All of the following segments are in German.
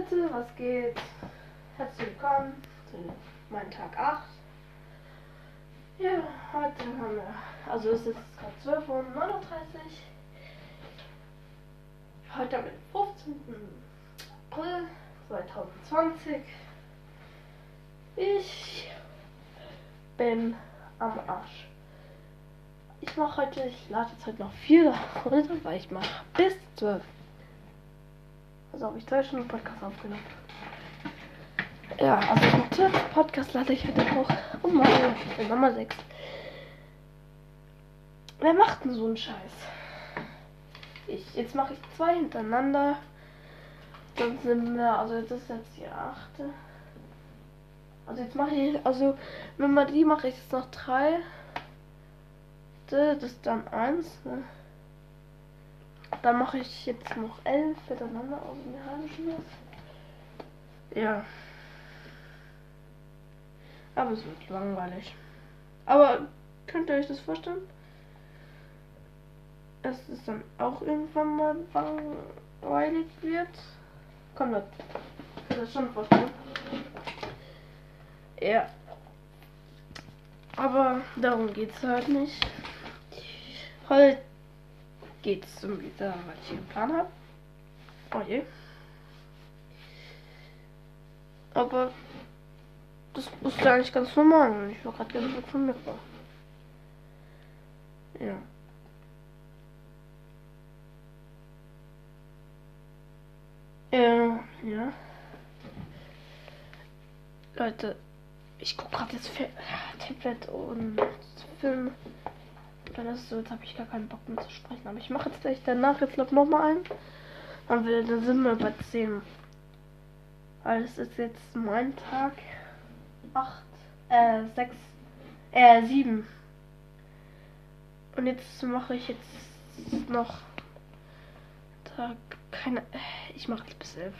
Leute, was geht? Herzlich willkommen zu meinem Tag 8. Ja, heute haben wir, also es ist gerade 12.39 Uhr. Heute am 15. April 2020. Ich bin am Arsch. Ich mache heute, ich lade jetzt heute noch vier runter, weil ich mache bis 12. Also habe ich drei Stunden Podcast aufgenommen. Ja, also ich mache Podcast lade ich heute hoch. Und mal, ich bin Nummer 6. Wer macht denn so einen Scheiß? Ich, jetzt mache ich zwei hintereinander. Dann sind wir, also das ist jetzt die achte. Also jetzt mache ich, also wenn man die mache ich jetzt noch drei. Das ist dann eins. Ne? Dann mache ich jetzt noch elf miteinander aus dem halben Ja. Aber es wird langweilig. Aber könnt ihr euch das vorstellen? Dass es dann auch irgendwann mal langweilig wird? Komm, Leute. Ich das schon vorstellen. Ja. Aber darum geht's halt nicht. Heute geht es um wieder, was ich einen Plan habe. Oh je. Aber das ist ja eigentlich ganz normal. Ich war gerade ganz weg von mir. Ja. Äh, ja. Leute, ich gucke gerade jetzt Tablet und Film. Dann ist es so, jetzt habe ich gar keinen Bock mehr zu sprechen. Aber ich mache jetzt gleich danach jetzt noch mal ein. Und wir, dann sind wir bei 10. Weil es ist jetzt mein Tag 8, äh, 6, äh, 7. Und jetzt mache ich jetzt noch Tag, keine, ich mache jetzt bis 11.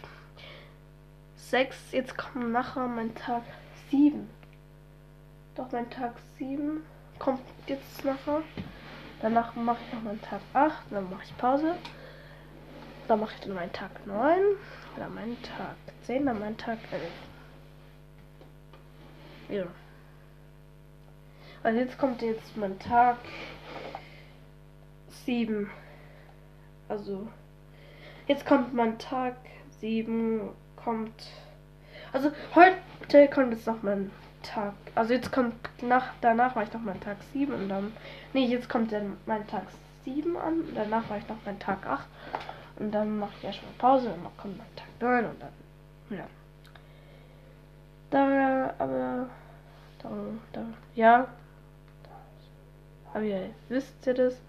6, jetzt kommt nachher mein Tag 7. Doch mein Tag 7 kommt jetzt nachher. Danach mache ich noch meinen Tag 8, dann mache ich Pause. Dann mache ich dann meinen Tag 9, dann meinen Tag 10, dann meinen Tag 11. Ja. Also jetzt kommt jetzt mein Tag 7. Also jetzt kommt mein Tag 7 kommt also heute kommt jetzt noch mein Tag. Also jetzt kommt nach, danach war ich noch mein Tag 7 und dann. Nee, jetzt kommt dann mein Tag 7 an. Und danach war ich noch mein Tag 8. Und dann mache ich erstmal Pause und dann kommt mein Tag 9 und dann. Ja. Da, aber. Da, da, ja. Aber ihr wisst ihr das.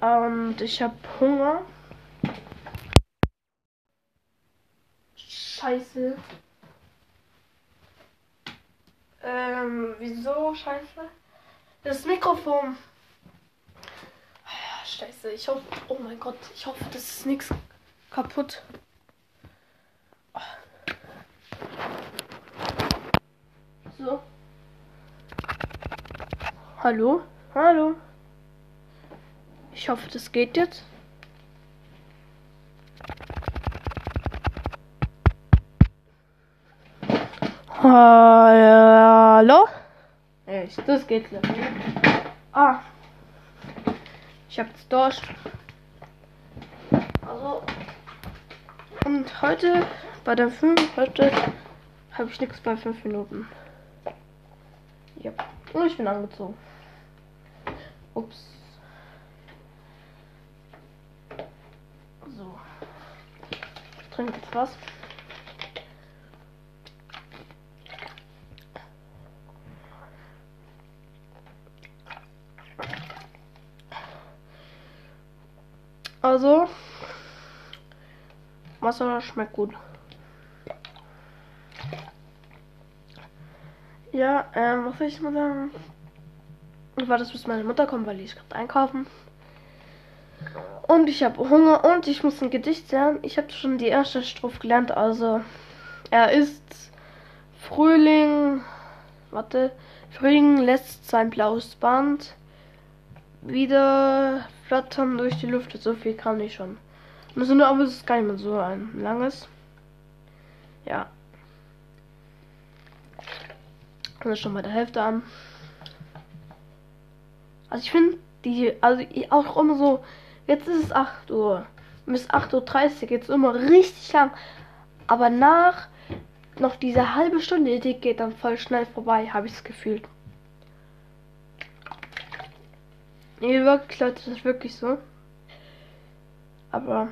Und ich habe Hunger. Scheiße. Ähm, wieso? Scheiße. Das Mikrofon. Ah, scheiße, ich hoffe. Oh mein Gott, ich hoffe, das ist nichts kaputt. So. Hallo? Hallo? Ich hoffe, das geht jetzt. Hallo? Echt, das geht nicht. Ah. Ich hab jetzt durch. Also. Und heute bei der 5 heute habe ich nichts bei 5 Minuten. Ja. Und ich bin angezogen. Ups. So. Ich trinke jetzt was. Also, Wasser schmeckt gut. Ja, ähm, was soll ich mal sagen? Ich warte, bis meine Mutter kommt, weil ich gerade einkaufen. Und ich habe Hunger und ich muss ein Gedicht lernen. Ich habe schon die erste Strophe gelernt. Also, er ist Frühling. Warte. Frühling lässt sein blaues Band wieder flattern durch die Luft. So viel kann ich schon. Also nur, aber es ist gar nicht mehr so ein langes. Ja. Also schon bei der Hälfte an. Also ich finde die, also auch immer so, jetzt ist es 8 Uhr. Bis 8.30 Uhr geht es immer richtig lang. Aber nach noch diese halbe Stunde, die geht dann voll schnell vorbei, habe ich das Gefühl. Nee, wirklich, Leute, das ist wirklich so. Aber,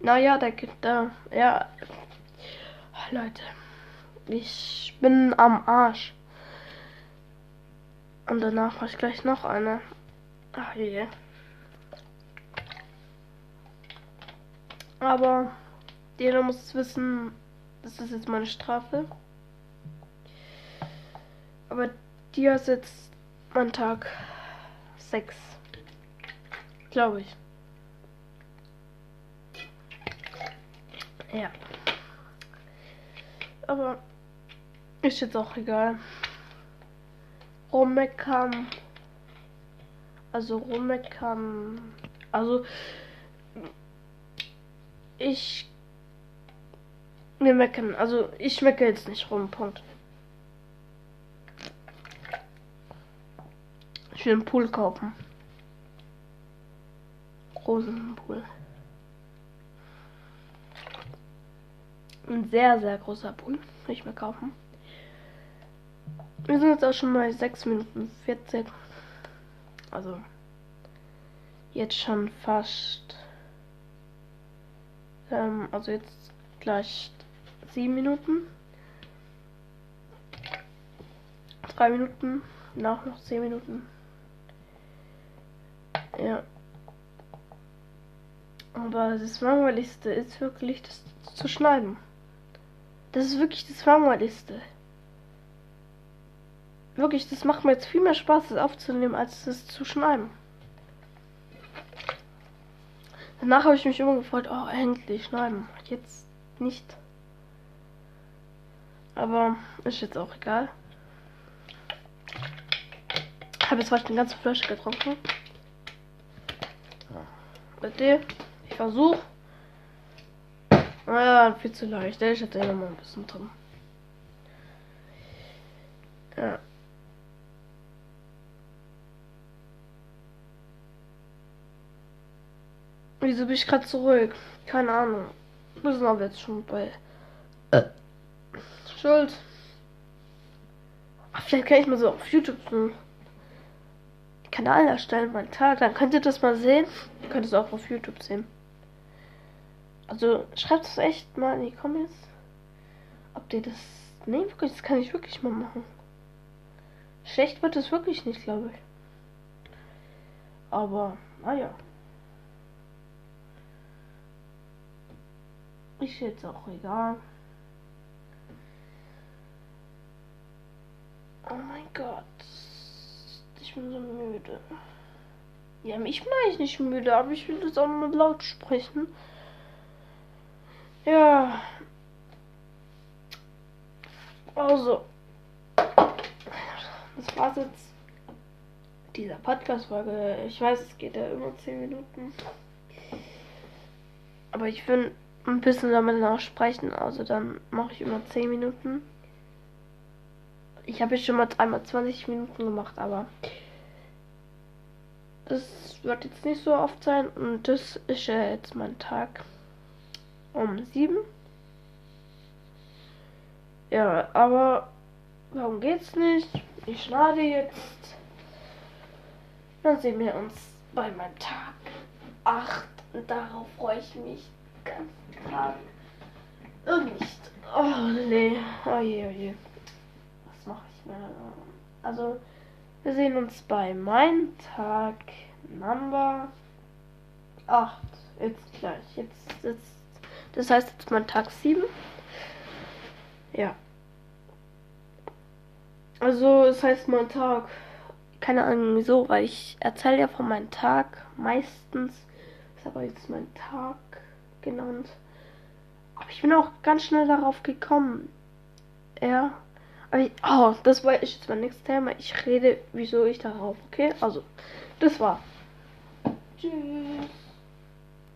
naja, da gibt da, ja. Leute, ich bin am Arsch. Und danach mache ich gleich noch eine. Ach je. Aber jeder muss wissen, das ist jetzt meine Strafe. Aber dir ist jetzt mein Tag 6. Glaube ich. Ja. Aber ist jetzt auch egal. Rummeckern. Also rummeckern. Also ich wir meckern. Also ich mecke jetzt nicht rum. Punkt. Will einen Pool kaufen. Rosenpool. Ein sehr, sehr großer Pool. Will ich mir kaufen. Wir sind jetzt auch schon mal 6 Minuten 40. Also jetzt schon fast. Ähm, also jetzt gleich 7 Minuten. 3 Minuten. Nach noch 10 Minuten. Ja. Aber das langweiligste ist wirklich das zu schneiden. Das ist wirklich das langweiligste. Wirklich, das macht mir jetzt viel mehr Spaß, das aufzunehmen, als das zu schneiden. Danach habe ich mich immer gefreut, oh, endlich schneiden. Jetzt nicht. Aber ist jetzt auch egal. Ich habe jetzt heute eine ganze Flasche getrunken. Mit dir. Ich versuche. Naja, viel zu leicht. Ich hätte noch mal ein bisschen drin. Ja. Wieso bin ich gerade zurück? Keine Ahnung. Wir sind aber jetzt schon bei. Äh. Schuld. Ach, vielleicht kann ich mal so auf YouTube einen Kanal erstellen, meinen Tag. Dann könnt ihr das mal sehen. Ihr könnt es auch auf YouTube sehen. Also schreibt es echt mal in die Comments, ob ihr das. Nee, wirklich, das kann ich wirklich mal machen. Schlecht wird es wirklich nicht, glaube ich. Aber, naja. Ist jetzt auch egal. Oh mein Gott. Ich bin so müde. Ja, mich bin ich nicht müde, aber ich will das auch noch laut sprechen. Ja. Also. Das war's jetzt. Dieser Podcast-Folge. Ich weiß, es geht ja über 10 Minuten. Aber ich will ein bisschen damit noch sprechen. Also dann mache ich immer 10 Minuten. Ich habe jetzt schon mal dreimal 20 Minuten gemacht, aber das wird jetzt nicht so oft sein. Und das ist ja jetzt mein Tag um 7. Ja, aber warum geht's nicht? Ich schneide jetzt. Dann sehen wir uns bei meinem Tag 8. Und darauf freue ich mich ganz klar. Und nicht. Oh nee. Oh je, oh je mache ich mir. Also, wir sehen uns bei meinem Tag Number 8. Jetzt gleich. Jetzt, jetzt, das heißt jetzt mein Tag 7. Ja. Also, es heißt mein Tag. Keine Ahnung wieso, weil ich erzähle ja von meinem Tag meistens. Ist aber jetzt mein Tag genannt. Aber ich bin auch ganz schnell darauf gekommen. Ja. Oh, das war ich jetzt mein nächstes Thema. Ich rede, wieso ich darauf, okay? Also, das war. Tschüss.